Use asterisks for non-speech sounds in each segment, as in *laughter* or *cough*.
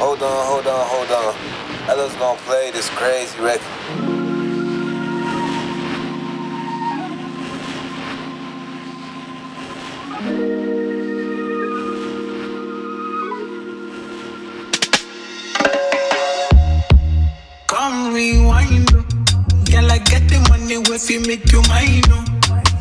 Hold on, hold on, hold on. Ella's gonna play this crazy record. Come rewind, oh. Girl, I get the money if you make you mine, oh.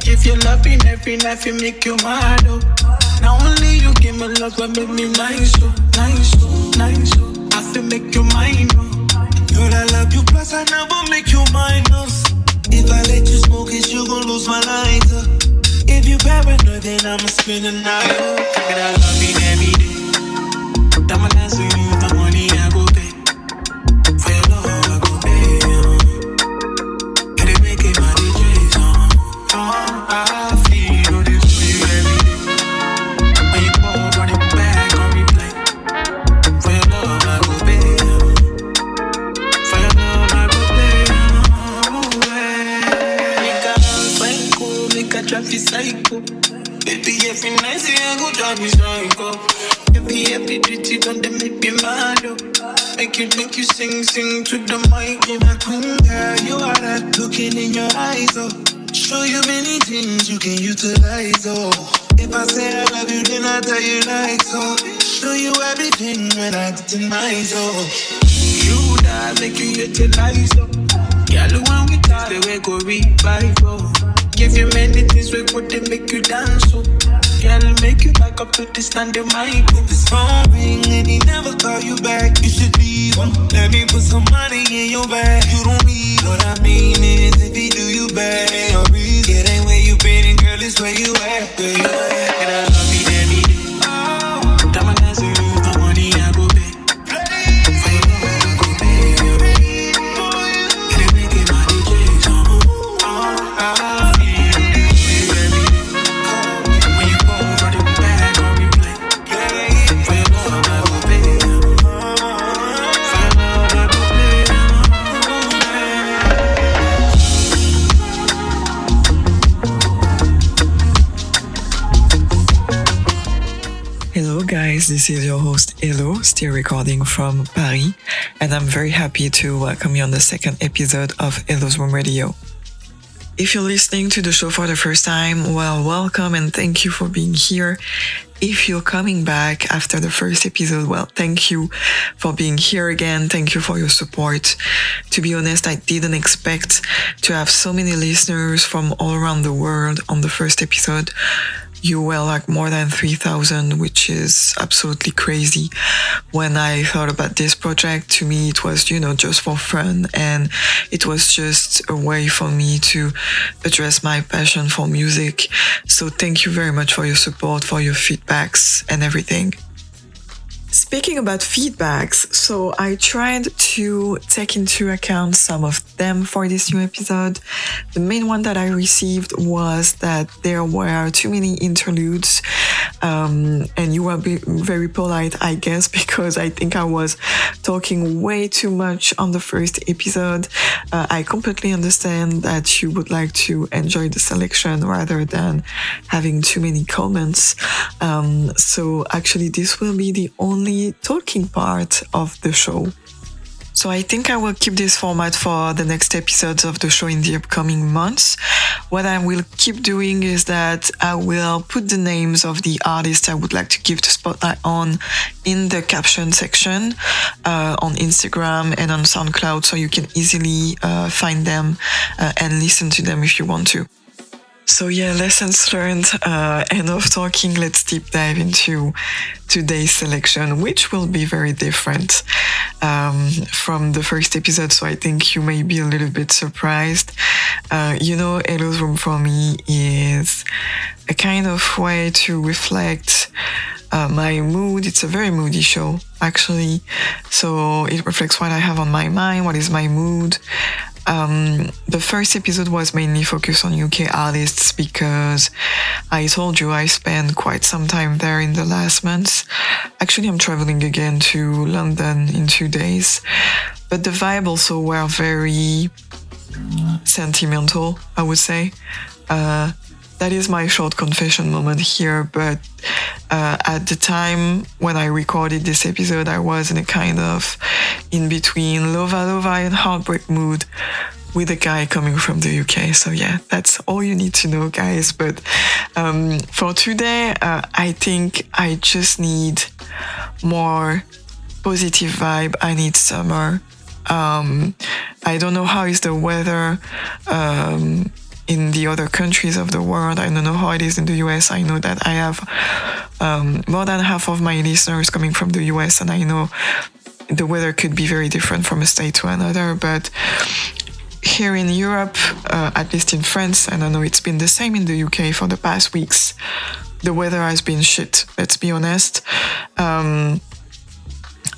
If you loving every night, you make you mad, oh. Now only you give me love, but make me nice, oh, nice, oh, nice, oh. I feel make you mine, oh. Girl, I love you, plus I never make you minus. Oh. If I let you smoke it, you gon' lose my lighter. Oh. If you paranoid, then I'ma spend the night. Oh, Girl, I love you every day. Psycho. Baby, every night say I go drive me psycho. Every every duty don't they make me mad oh. Make you make you sing sing to the mic. You're my queen, girl. You are that looking in your eyes, oh. Show you many things you can utilize, oh. If I say I love you, then I tell you like so. Oh. Show you everything when I deny, oh. You that make you utilize oh. Girl, when we talk, the way go revive oh. Give you many things we they make you dance So, Girl, make you back up to the standing mic. If his phone ring and he never call you back, you should leave him. Let me put some money in your bag. You don't need what I mean is if he do you bad. It ain't where you been, and girl, it's where you still recording from Paris, and I'm very happy to welcome you on the second episode of Elo's Room Radio. If you're listening to the show for the first time, well, welcome and thank you for being here. If you're coming back after the first episode, well, thank you for being here again. Thank you for your support. To be honest, I didn't expect to have so many listeners from all around the world on the first episode you were like more than 3000 which is absolutely crazy. When i thought about this project to me it was you know just for fun and it was just a way for me to address my passion for music. So thank you very much for your support for your feedbacks and everything Speaking about feedbacks, so I tried to take into account some of them for this new episode. The main one that I received was that there were too many interludes, um, and you were very polite, I guess, *laughs* because I think I was talking way too much on the first episode. Uh, I completely understand that you would like to enjoy the selection rather than having too many comments. Um, so actually, this will be the only talking part of the show. So I think I will keep this format for the next episodes of the show in the upcoming months. What I will keep doing is that I will put the names of the artists I would like to give the spotlight on in the caption section uh, on Instagram and on SoundCloud so you can easily uh, find them uh, and listen to them if you want to. So yeah, lessons learned. Uh, enough talking. Let's deep dive into today's selection, which will be very different um, from the first episode. So I think you may be a little bit surprised. Uh, you know, Elo's Room for me is a kind of way to reflect uh, my mood. It's a very moody show, actually. So it reflects what I have on my mind, what is my mood. Um, the first episode was mainly focused on UK artists because I told you I spent quite some time there in the last months. Actually, I'm traveling again to London in two days, but the vibe also were very sentimental, I would say. Uh, that is my short confession moment here. But uh, at the time when I recorded this episode, I was in a kind of in between lova lova and heartbreak mood with a guy coming from the UK. So yeah, that's all you need to know, guys. But um, for today, uh, I think I just need more positive vibe. I need summer. Um, I don't know how is the weather um, in the other countries of the world. I don't know how it is in the US. I know that I have um, more than half of my listeners coming from the US, and I know the weather could be very different from a state to another. But here in Europe, uh, at least in France, and I know it's been the same in the UK for the past weeks, the weather has been shit, let's be honest. Um,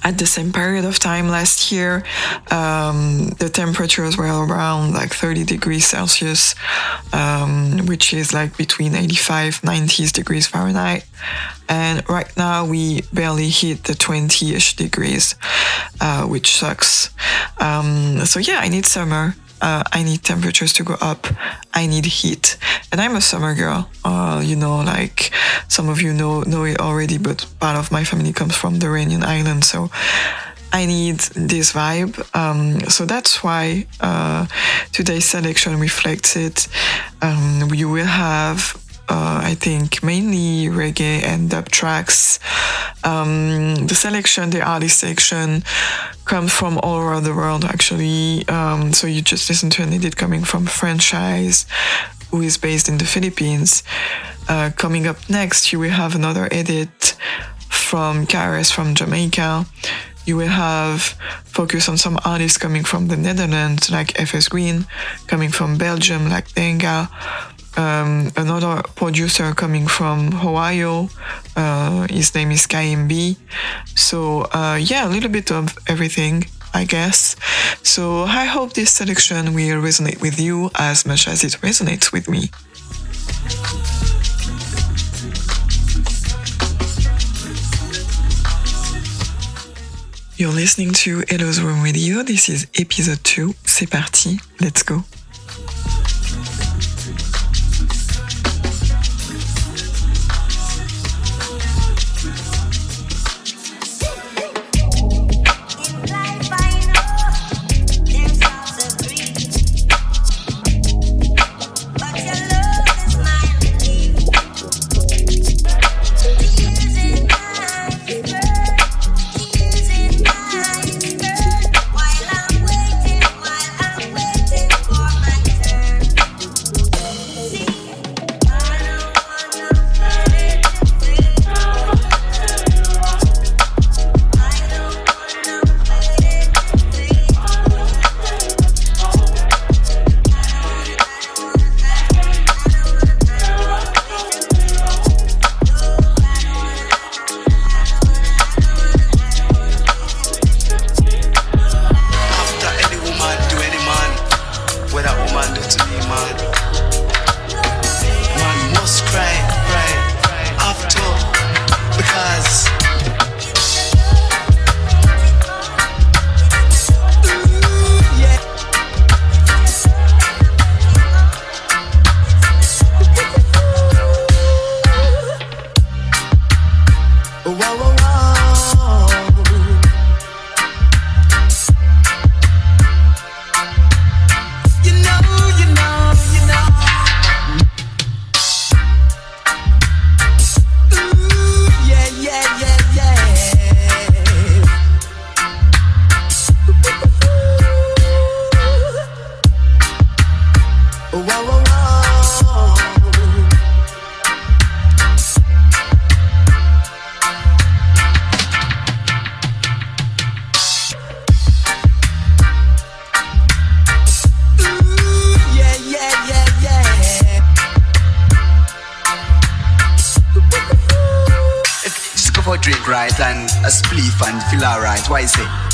at the same period of time last year, um, the temperatures were around like 30 degrees Celsius, um, which is like between 85, 90 degrees Fahrenheit. And right now we barely hit the 20 ish degrees, uh, which sucks. Um, so yeah, I need summer uh, I need temperatures to go up. I need heat, and I'm a summer girl. Uh, you know, like some of you know know it already, but part of my family comes from the Réunion Island, so. I need this vibe. Um, so that's why uh, today's selection reflects it. Um, you will have uh, I think mainly reggae and dub tracks. Um, the selection, the artist section, comes from all around the world actually. Um, so you just listen to an edit coming from Franchise, who is based in the Philippines. Uh, coming up next, you will have another edit from Kares from Jamaica. You will have focus on some artists coming from the Netherlands, like FS Green, coming from Belgium, like Danga, um, another producer coming from Ohio. Uh, his name is KMB. So uh, yeah, a little bit of everything. I guess. So I hope this selection will resonate with you as much as it resonates with me. You're listening to Elo's Room Radio. This is episode 2. C'est parti. Let's go. leaf and feel alright. Why say?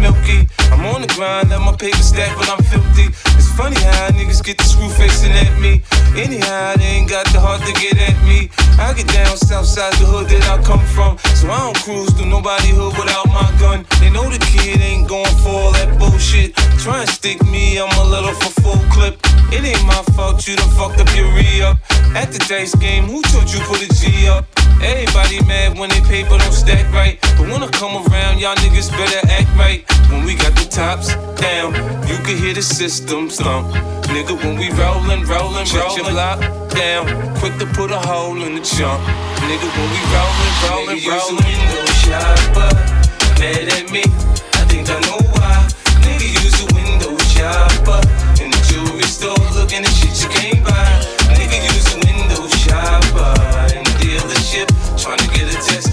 milky. I'm on the grind, let my paper stack, but I'm filthy. It's funny how niggas get the screw facing at me. Anyhow, they ain't got the heart to get at me. I get down south side the hood that I come from. So I don't cruise through nobody hood without my gun. They know the kid ain't going for all that bullshit. Try and stick me, I'm a little for full clip. It ain't my fault you done fucked up your re up. At the dice game, who told you put a G up? Everybody mad when they paper don't stack right. But when I come around, y'all niggas better act right. When we got the tops down, you can hear the system thump. Nigga, when we rollin', rollin', rollin', your block down. Quick to put a hole in the jump. Nigga, when we rollin', rollin', nigga, rollin'. You window shopper, mad at me. I think I know why. Nigga, use a window shopper in the jewelry store looking at shit.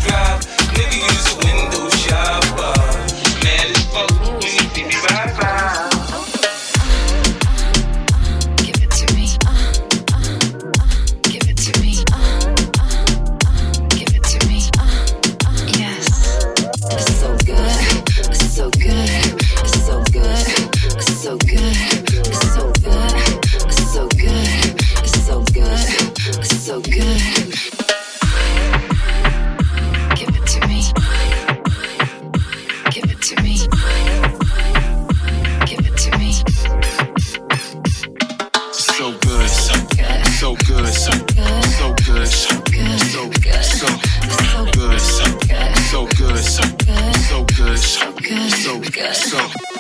drive So.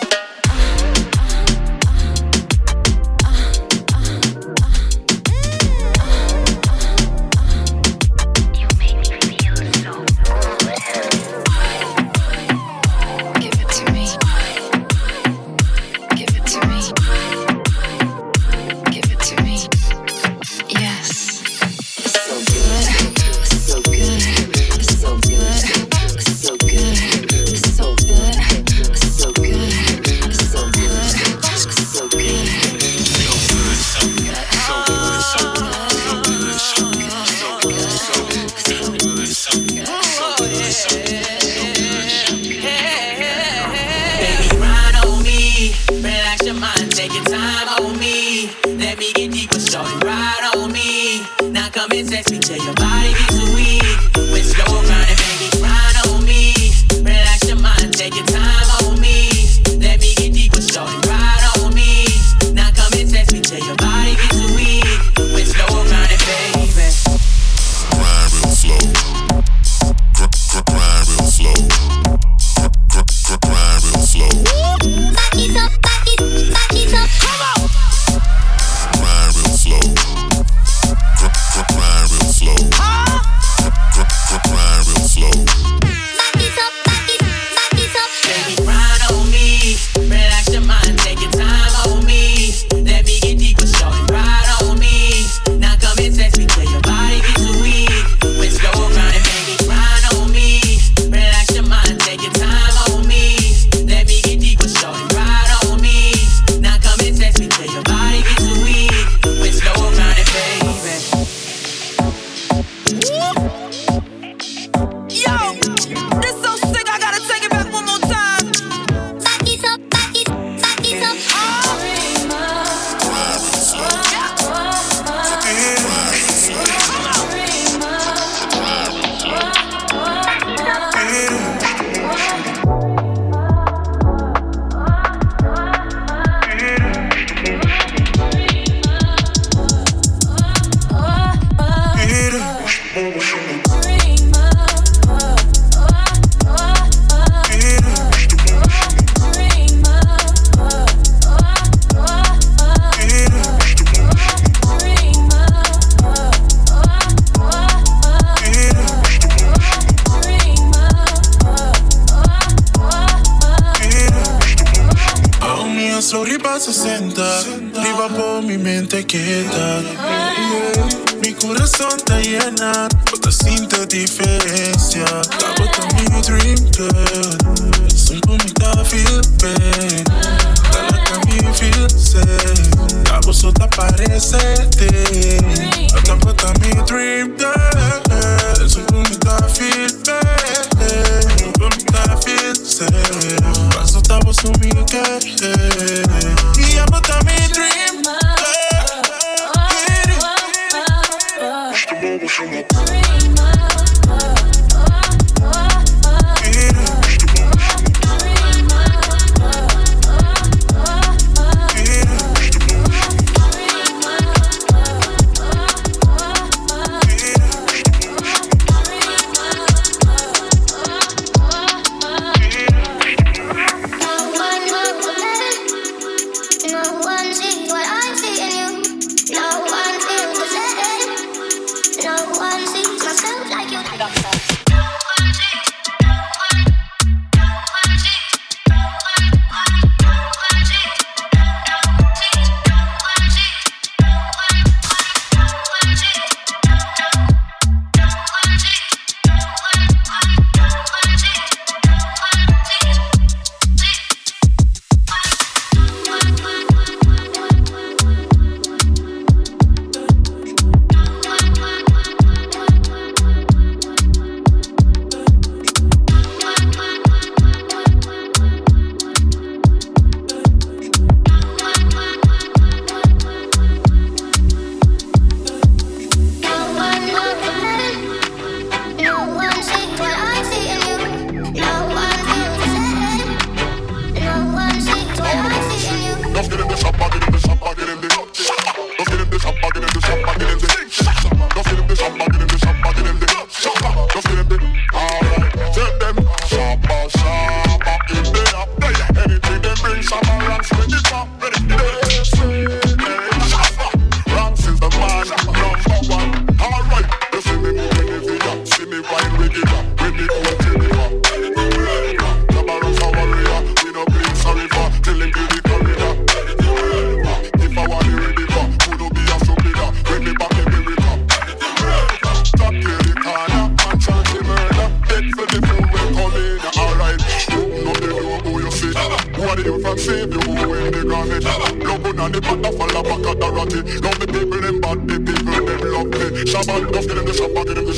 and the band of follow back at the ratty Love the people, them bad, the people, them love me the the the the the the the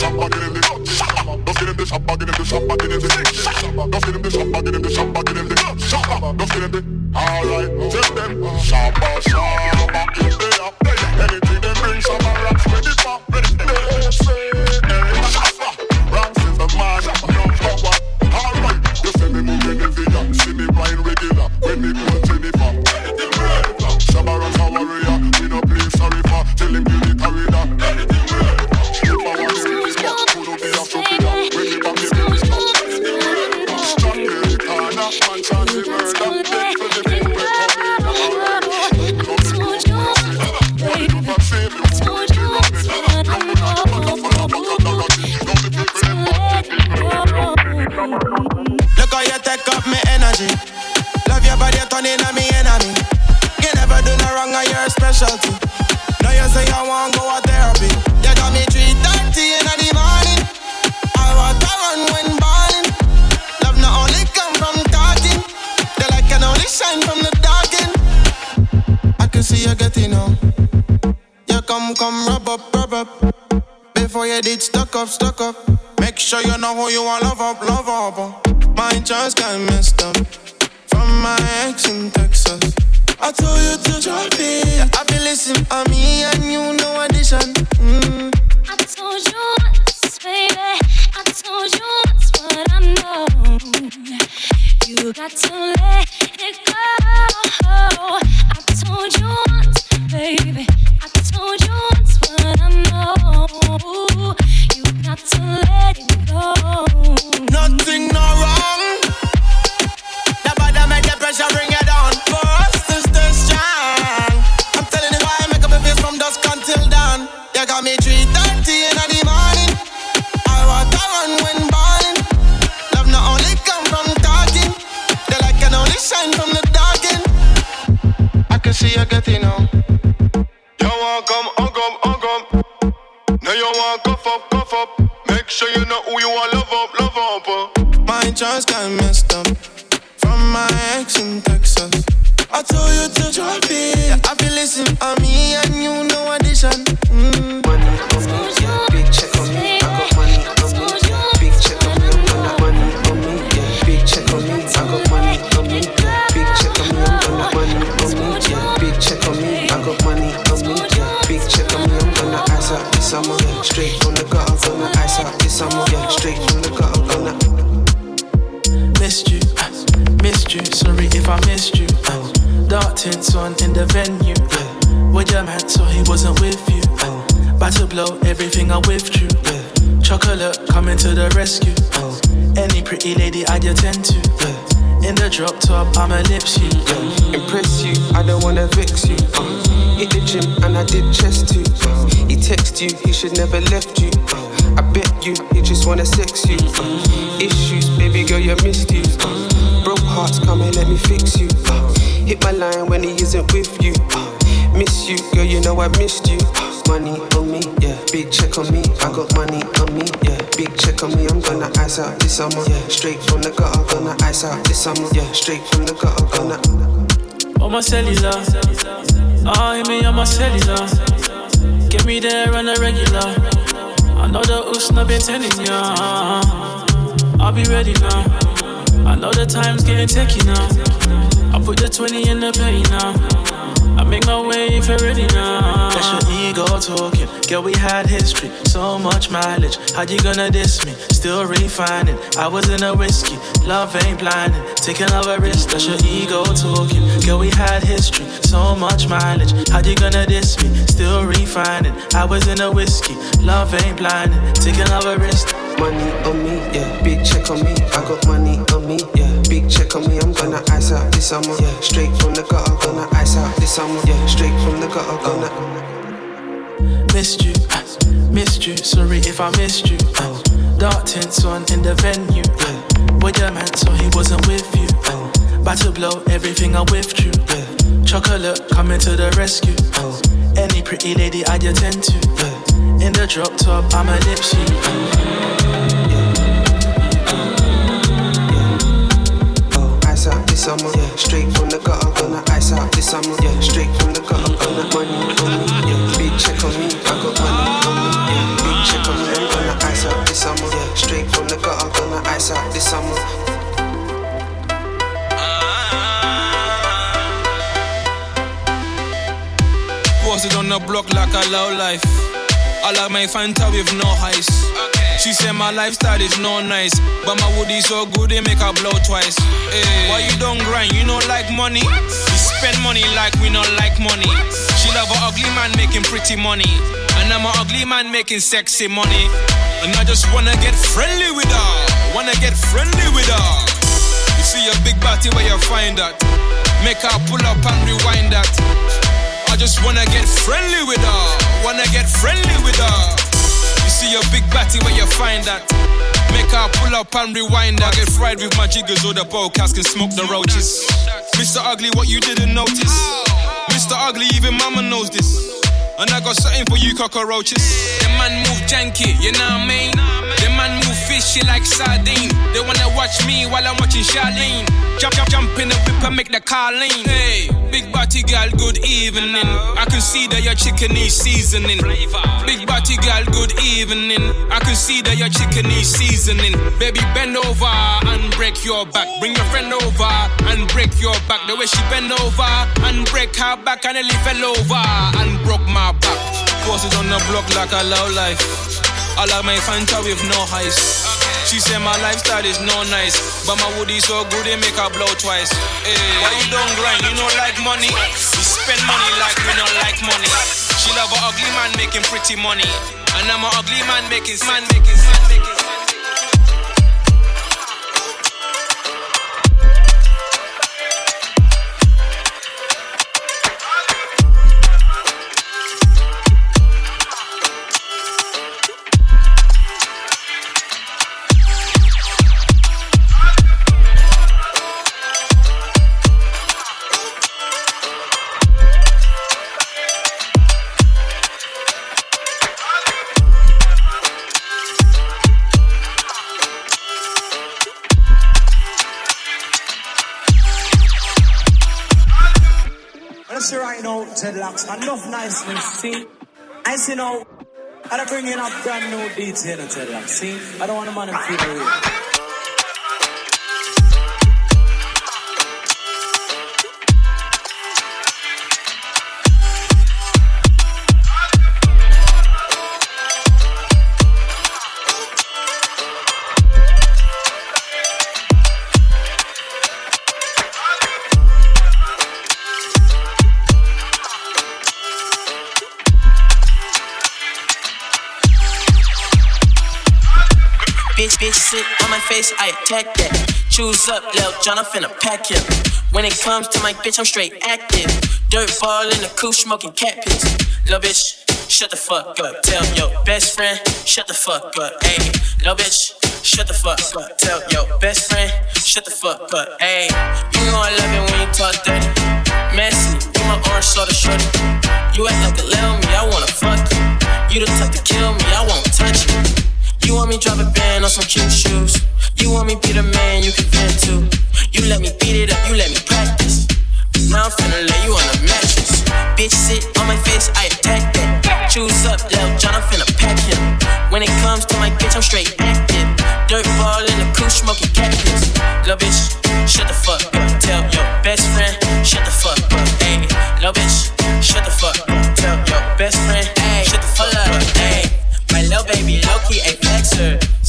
the the the, alright, tell them Shabba shabba. up, stuck up. Make sure you know who you are, love up, love up. My just got messed up from my ex in Texas. I told you to drop it. I've been listening on me and you know addition. Mm. I told you once, baby. I told you once, but I know you got to let. Fix you. Hit my line when he isn't with you. Miss you, girl, you know I missed you. Money on me, yeah. Big check on me, I got money on me, yeah. Big check on me, I'm gonna ice out this summer, yeah. Straight from the gutter, gonna ice out this summer, yeah. Straight from the gutter, gonna. On my cellular, ah, hit me on my cellular. Get me there on a regular. I know the Usna been telling ya. I'll be ready now. I know the time's getting techy now. I put the 20 in the pay now. I make my way if you're ready now. That's your ego talking. Girl, we had history, so much mileage. How you gonna diss me? Still refining. I was in a whiskey. Love ain't blinding. Taking another risk. That's your ego talking. Girl, we had history, so much mileage. How you gonna diss me? Still refining. I was in a whiskey. Love ain't blinding. Taking another risk. Money on me, yeah. Big check on me, I got money on me, yeah. Big check on me, I'm gonna ice out this summer, yeah. Straight from the gutter, gonna ice out this summer, yeah. Straight from the gutter, gonna. Missed you, missed you. Sorry if I missed you. Uh, dark tints on in the venue. Uh, with your man, so he wasn't with you. Uh, about to blow everything I withdrew. Yeah. Chocolate coming to the rescue. Uh, any pretty lady I'd attend to. Yeah. In the drop top, I'm a lips summer, yeah. Straight from the gutter, gonna ice out this summer, yeah. Straight from the gutter, gonna money on me, yeah. Big check on me, I got money on me, yeah. Big check on me, I'm gonna ice out this summer, yeah. Straight from the gutter, gonna ice out this summer. Posted on the block like a low life. I like my Fanta with no ice. She said my lifestyle is no nice, but my woody so good they make her blow twice. Hey, why you don't grind? You don't like money. We spend money like we don't like money. She love a ugly man making pretty money, and I'm a ugly man making sexy money. And I just wanna get friendly with her, wanna get friendly with her. You see a big body where you find that, make her pull up and rewind that. I just wanna get friendly with her. Wanna get friendly with her. See your big batty where you find that. Make her pull up and rewind that. Get fried with my jiggers or the bowcast can smoke the roaches. Mr. Ugly, what you didn't notice. Mr. Ugly, even mama knows this. And I got something for you cockroaches. The man move janky, you know what I mean? Move fishy like sardine. They wanna watch me while I'm watching Charlene. Jump, jump, jump in the whip and make the car lean. Hey, big body girl, good evening. I can see that your chicken is seasoning. Big body girl, good evening. I can see that your chicken is seasoning. Baby, bend over and break your back. Bring your friend over and break your back. The way she bend over and break her back, I nearly fell over and broke my back. Forces on the block like a low life. I like my Fanta with no ice. She said my lifestyle is no nice, but my woody so good they make her blow twice. Hey, why you don't grind? You don't like money. We spend money like we don't like money. She love a ugly man making pretty money, and I'm a ugly man making man making dreadlocks. Enough niceness, see? I see now. I don't bring in a brand new here, dreadlocks. See? I don't want a man to feel the sit on my face, I attack that. Choose up, Lil John, I'm finna pack him. When it comes to my bitch, I'm straight active. Dirt ball in the coupe, smoking cat piss. Lil bitch, shut the fuck up. Tell your best friend, shut the fuck up. Ayy, lil bitch, shut the fuck up. Tell your best friend, shut the fuck up. Ayy, you know I love it when you talk dirty. Messy, you my orange soda shorty. You act like a little me, I wanna fuck you. You the type to kill me, I won't touch you. You want me drop a band on some cute shoes. You want me be the man you can vent to. You let me beat it up, you let me practice. Now I'm finna lay you on a mattress. Bitch sit on my face, I attack that. Choose up, Lil John, I'm finna pack him. When it comes to my bitch, I'm straight active. Dirt ball in the coupe, smoking cactus. Lil bitch, shut the fuck up.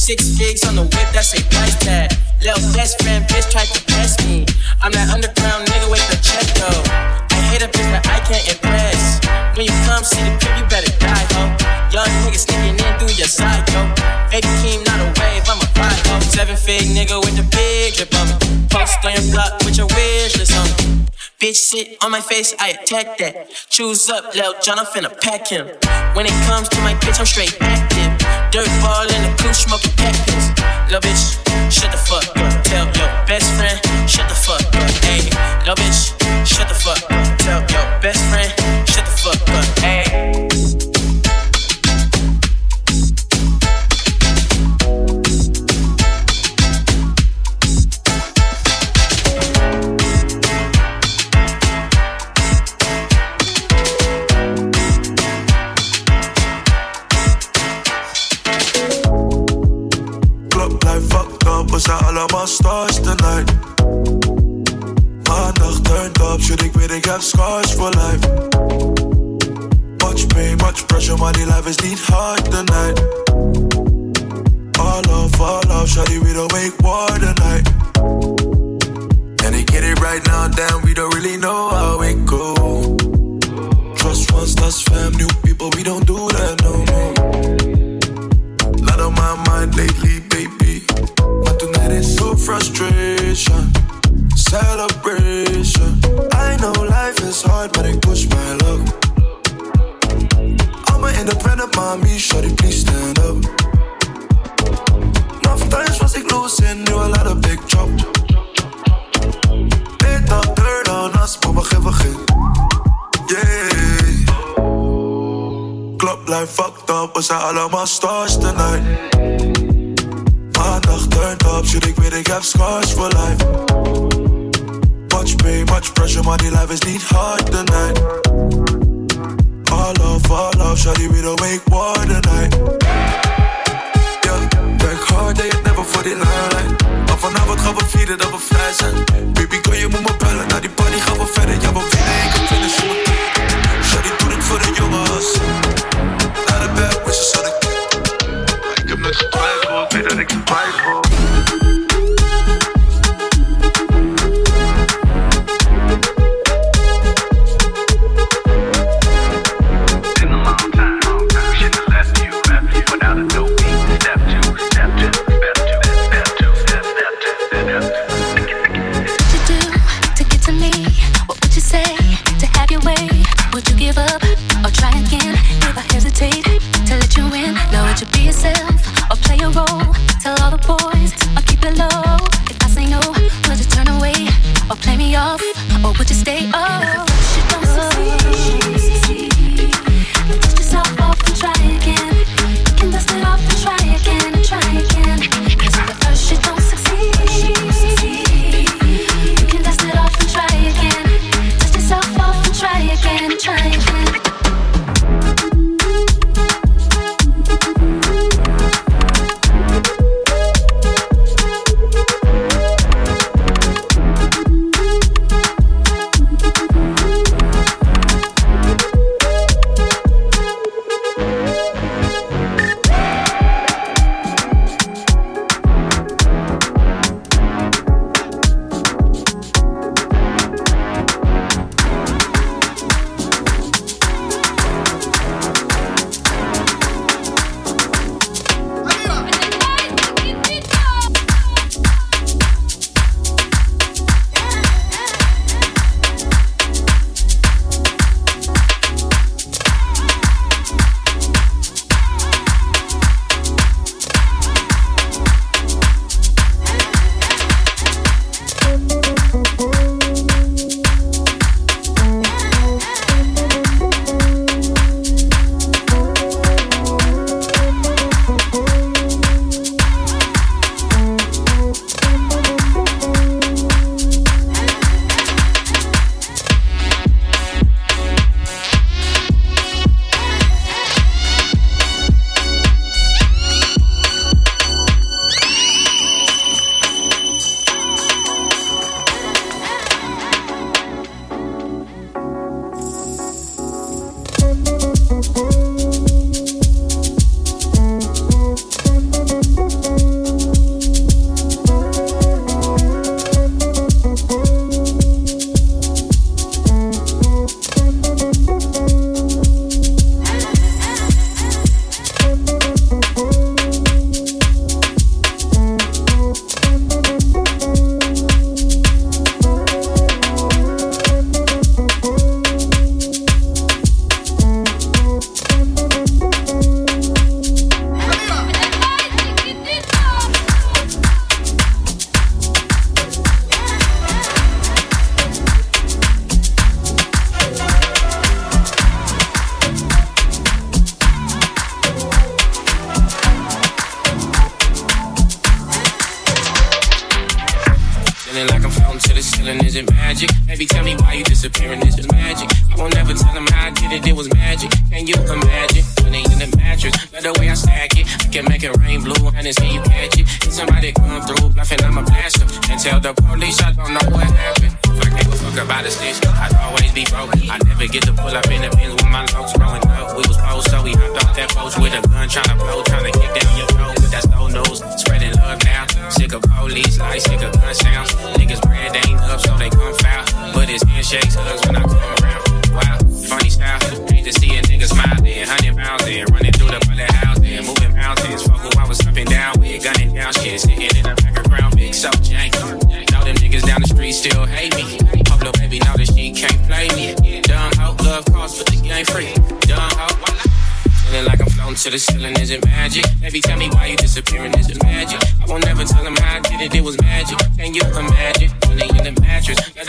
Six figs on the whip, that's a price tag. Little best friend bitch tried to test me. I'm that underground nigga with the check though. I hate a bitch that I can't impress. When you come see the crib, you better die, ho. Young nigga sneaking in through your side, yo. Baby Keem, not a wave, I'm a ride, ho. Seven fig nigga with the big drip on me. Post on your block with your wish list on me. Bitch sit on my face, I attack that. Choose up, Lil John, I'm finna pack him. When it comes to my bitch, I'm straight active. Dirt ball in the coupe, smoking piss. Lil bitch, shut the fuck up. Tell your best friend, shut the fuck up. Ayy, lil bitch, shut the fuck up. Tell your best friend, heb scars for life. Much pain, much pressure, die life is niet hard tonight. All love, all love, shawty we don't make war tonight. And they get it right now, damn, we don't really know how it go. Trust once, that's fam, new people, we don't do that no more. Up, we zijn allemaal stars tonight.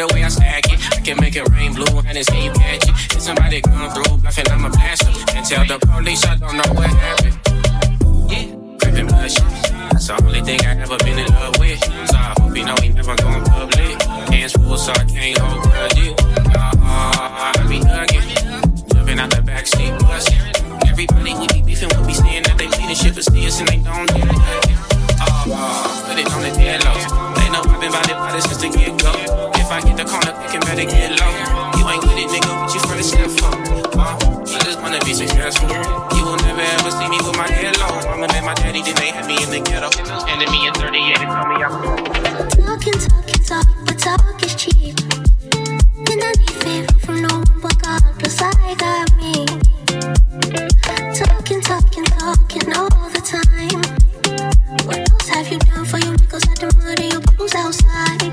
the way I stack it. I can make it rain blue and escape magic. If somebody come through, bluffing, I'm a blaster. And tell the police I don't know what happened. Yeah, crippin' blood shit. That's the only thing I ever been in love with. So I hope you know he never gone public. Hands full, so I can't hold you. it. I be hugging. Out the backseat bus. Everybody we be we be at they leadership shit for us and they don't ah, ah, put it on the know since the get go. I get the corner, can better get low. You ain't with it, nigga, but you finna step for. Mom, I just wanna be successful. You will never ever see me with my head low. Mama met my daddy, then they had me in the ghetto. Ended me at 38 and told me I was Talking, talking, talk, but talk is cheap. And I need favor from no one but God, plus I got me. Talking, talking, talking all the time. What else have you done for your niggas at the mud and your booze outside?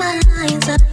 my lines up.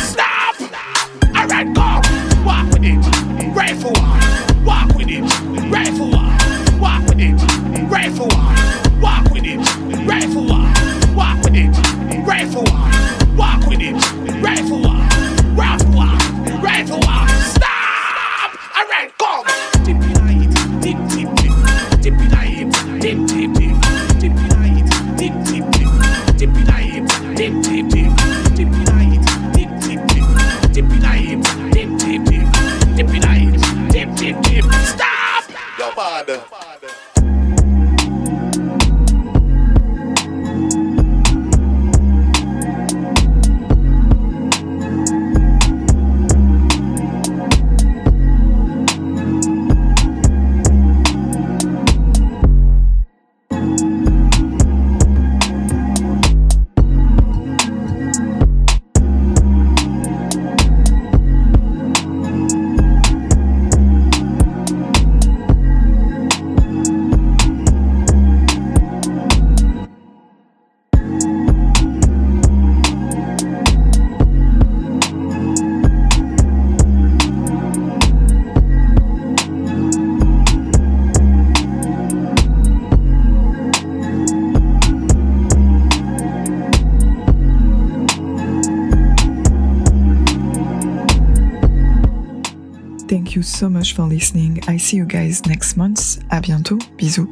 Stop! Alright, go! Walk with it, rifle right Walk with it, rifle right Walk with it, rifle right Walk with it, rifle Walk with it, rifle Walk with it, rifle Thank you so much for listening. I see you guys next month. À bientôt. Bisous.